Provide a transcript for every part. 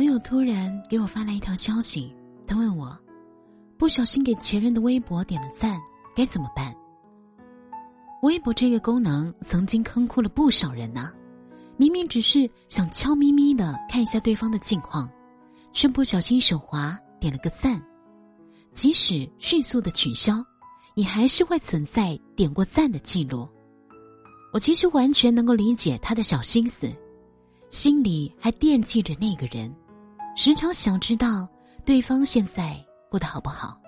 朋友突然给我发来一条消息，他问我：“不小心给前任的微博点了赞，该怎么办？”微博这个功能曾经坑哭了不少人呐，明明只是想悄咪咪的看一下对方的近况，却不小心手滑点了个赞，即使迅速的取消，也还是会存在点过赞的记录。我其实完全能够理解他的小心思，心里还惦记着那个人，时常想知道对方现在过得好不好，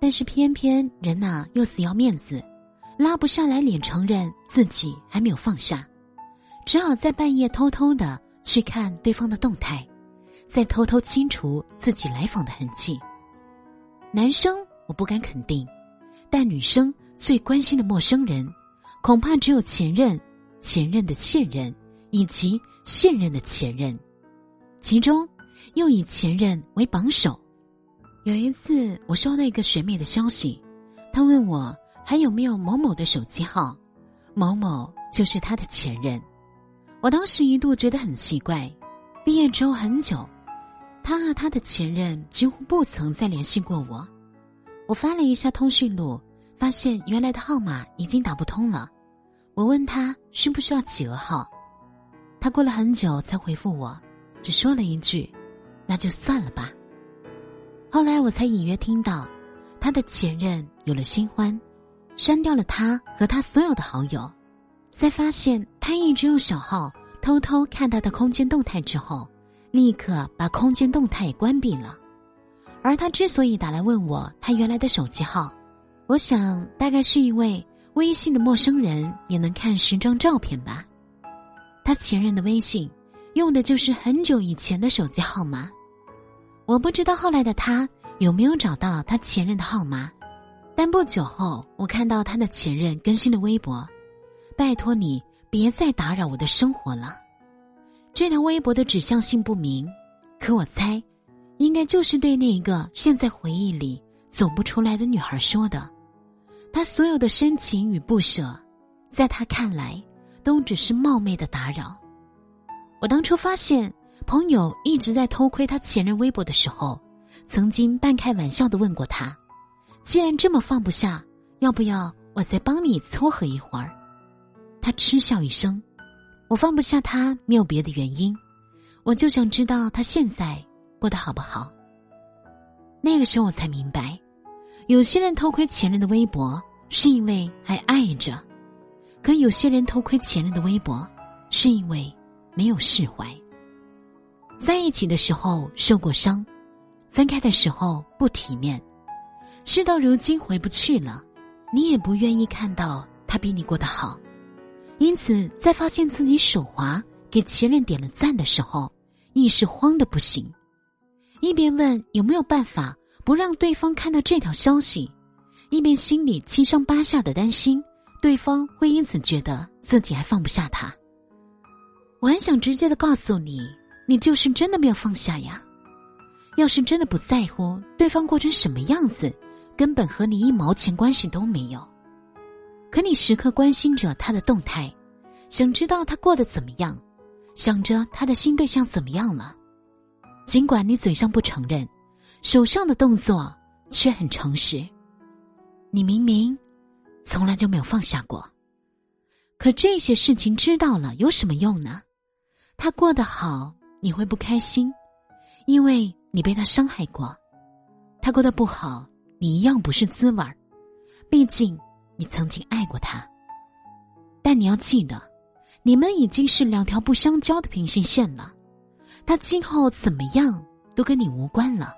但是偏偏人呐又死要面子。拉不下来脸承认自己还没有放下，只好在半夜偷偷的去看对方的动态，再偷偷清除自己来访的痕迹。男生我不敢肯定，但女生最关心的陌生人，恐怕只有前任、前任的现任以及现任的前任，其中又以前任为榜首。有一次，我收到一个学妹的消息，她问我。还有没有某某的手机号？某某就是他的前任。我当时一度觉得很奇怪。毕业之后很久，他和他的前任几乎不曾再联系过我。我翻了一下通讯录，发现原来的号码已经打不通了。我问他需不需要企鹅号，他过了很久才回复我，只说了一句：“那就算了吧。”后来我才隐约听到，他的前任有了新欢。删掉了他和他所有的好友，在发现他一直用小号偷偷看他的空间动态之后，立刻把空间动态也关闭了。而他之所以打来问我他原来的手机号，我想大概是因为微信的陌生人也能看十张照片吧。他前任的微信用的就是很久以前的手机号码，我不知道后来的他有没有找到他前任的号码。但不久后，我看到他的前任更新了微博：“拜托你别再打扰我的生活了。”这条微博的指向性不明，可我猜，应该就是对那一个现在回忆里走不出来的女孩说的。他所有的深情与不舍，在他看来，都只是冒昧的打扰。我当初发现朋友一直在偷窥他前任微博的时候，曾经半开玩笑的问过他。既然这么放不下，要不要我再帮你撮合一会儿？他嗤笑一声：“我放不下他，没有别的原因，我就想知道他现在过得好不好。”那个时候我才明白，有些人偷窥前任的微博是因为还爱着，可有些人偷窥前任的微博是因为没有释怀。在一起的时候受过伤，分开的时候不体面。事到如今回不去了，你也不愿意看到他比你过得好，因此在发现自己手滑给前任点了赞的时候，一时慌的不行，一边问有没有办法不让对方看到这条消息，一边心里七上八下的担心对方会因此觉得自己还放不下他。我很想直接的告诉你，你就是真的没有放下呀，要是真的不在乎对方过成什么样子。根本和你一毛钱关系都没有，可你时刻关心着他的动态，想知道他过得怎么样，想着他的新对象怎么样了。尽管你嘴上不承认，手上的动作却很诚实。你明明从来就没有放下过，可这些事情知道了有什么用呢？他过得好，你会不开心，因为你被他伤害过；他过得不好。你一样不是滋味儿，毕竟你曾经爱过他。但你要记得，你们已经是两条不相交的平行线了。他今后怎么样都跟你无关了。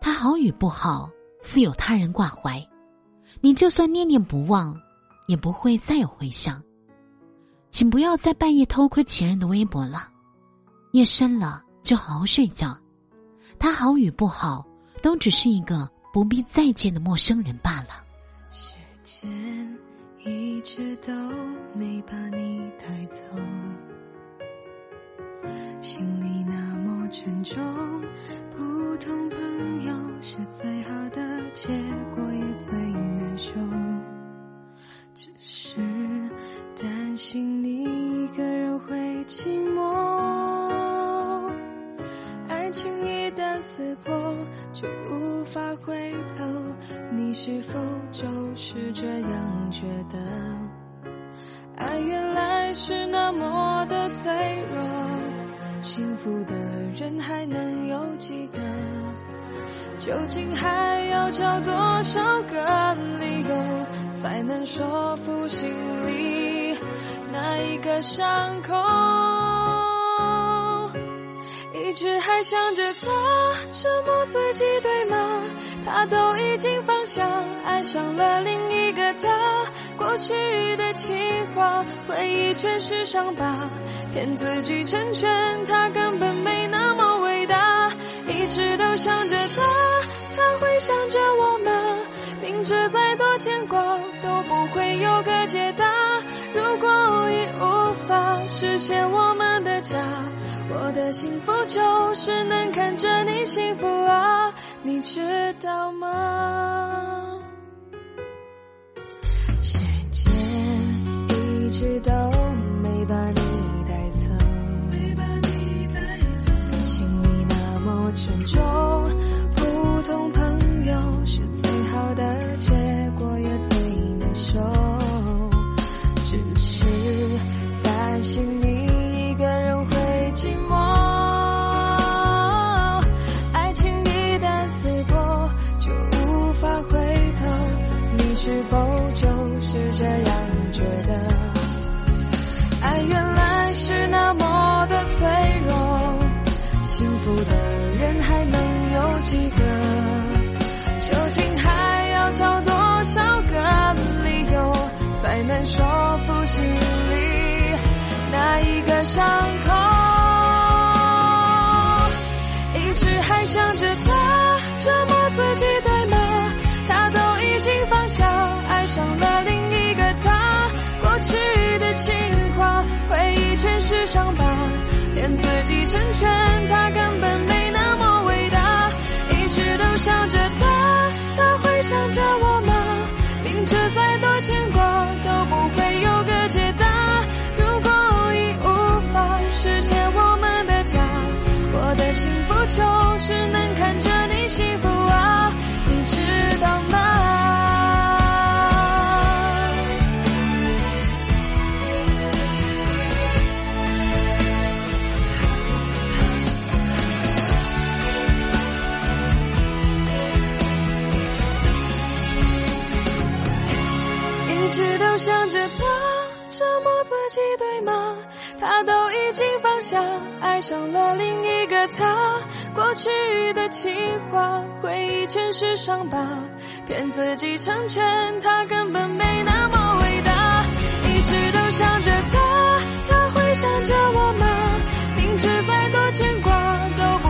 他好与不好，自有他人挂怀。你就算念念不忘，也不会再有回响。请不要在半夜偷窥前任的微博了。夜深了，就好好睡觉。他好与不好，都只是一个。不必再见的陌生人罢了。时间一直都没把你带走，心里那么沉重。普通朋友是最好的结果，也最难受。只是担心你刺破，就无法回头。你是否就是这样觉得？爱原来是那么的脆弱，幸福的人还能有几个？究竟还要找多少个理由，才能说服心里那一个伤口？一直还想着他，折磨自己，对吗？他都已经放下，爱上了另一个他。过去的情话，回忆全是伤疤，骗自己成全他，根本没那么伟大。一直都想着他，他会想着我吗？明知再多牵挂都不会有个解答。如果已无法实现我们的家，我的幸福就是能看着你幸福啊，你知道吗？时间一直到是这样觉得？爱原来是那么的脆弱，幸福的人还能有几个？究竟还要找多少个理由，才能说服心里那一个伤口？一直还想着他，折磨自己，的骗自己成全他，想着他，折磨自己，对吗？他都已经放下，爱上了另一个他。过去的情话，回忆全是伤疤，骗自己成全他，根本没那么伟大。一直都想着他，他会想着我吗？明知再多牵挂都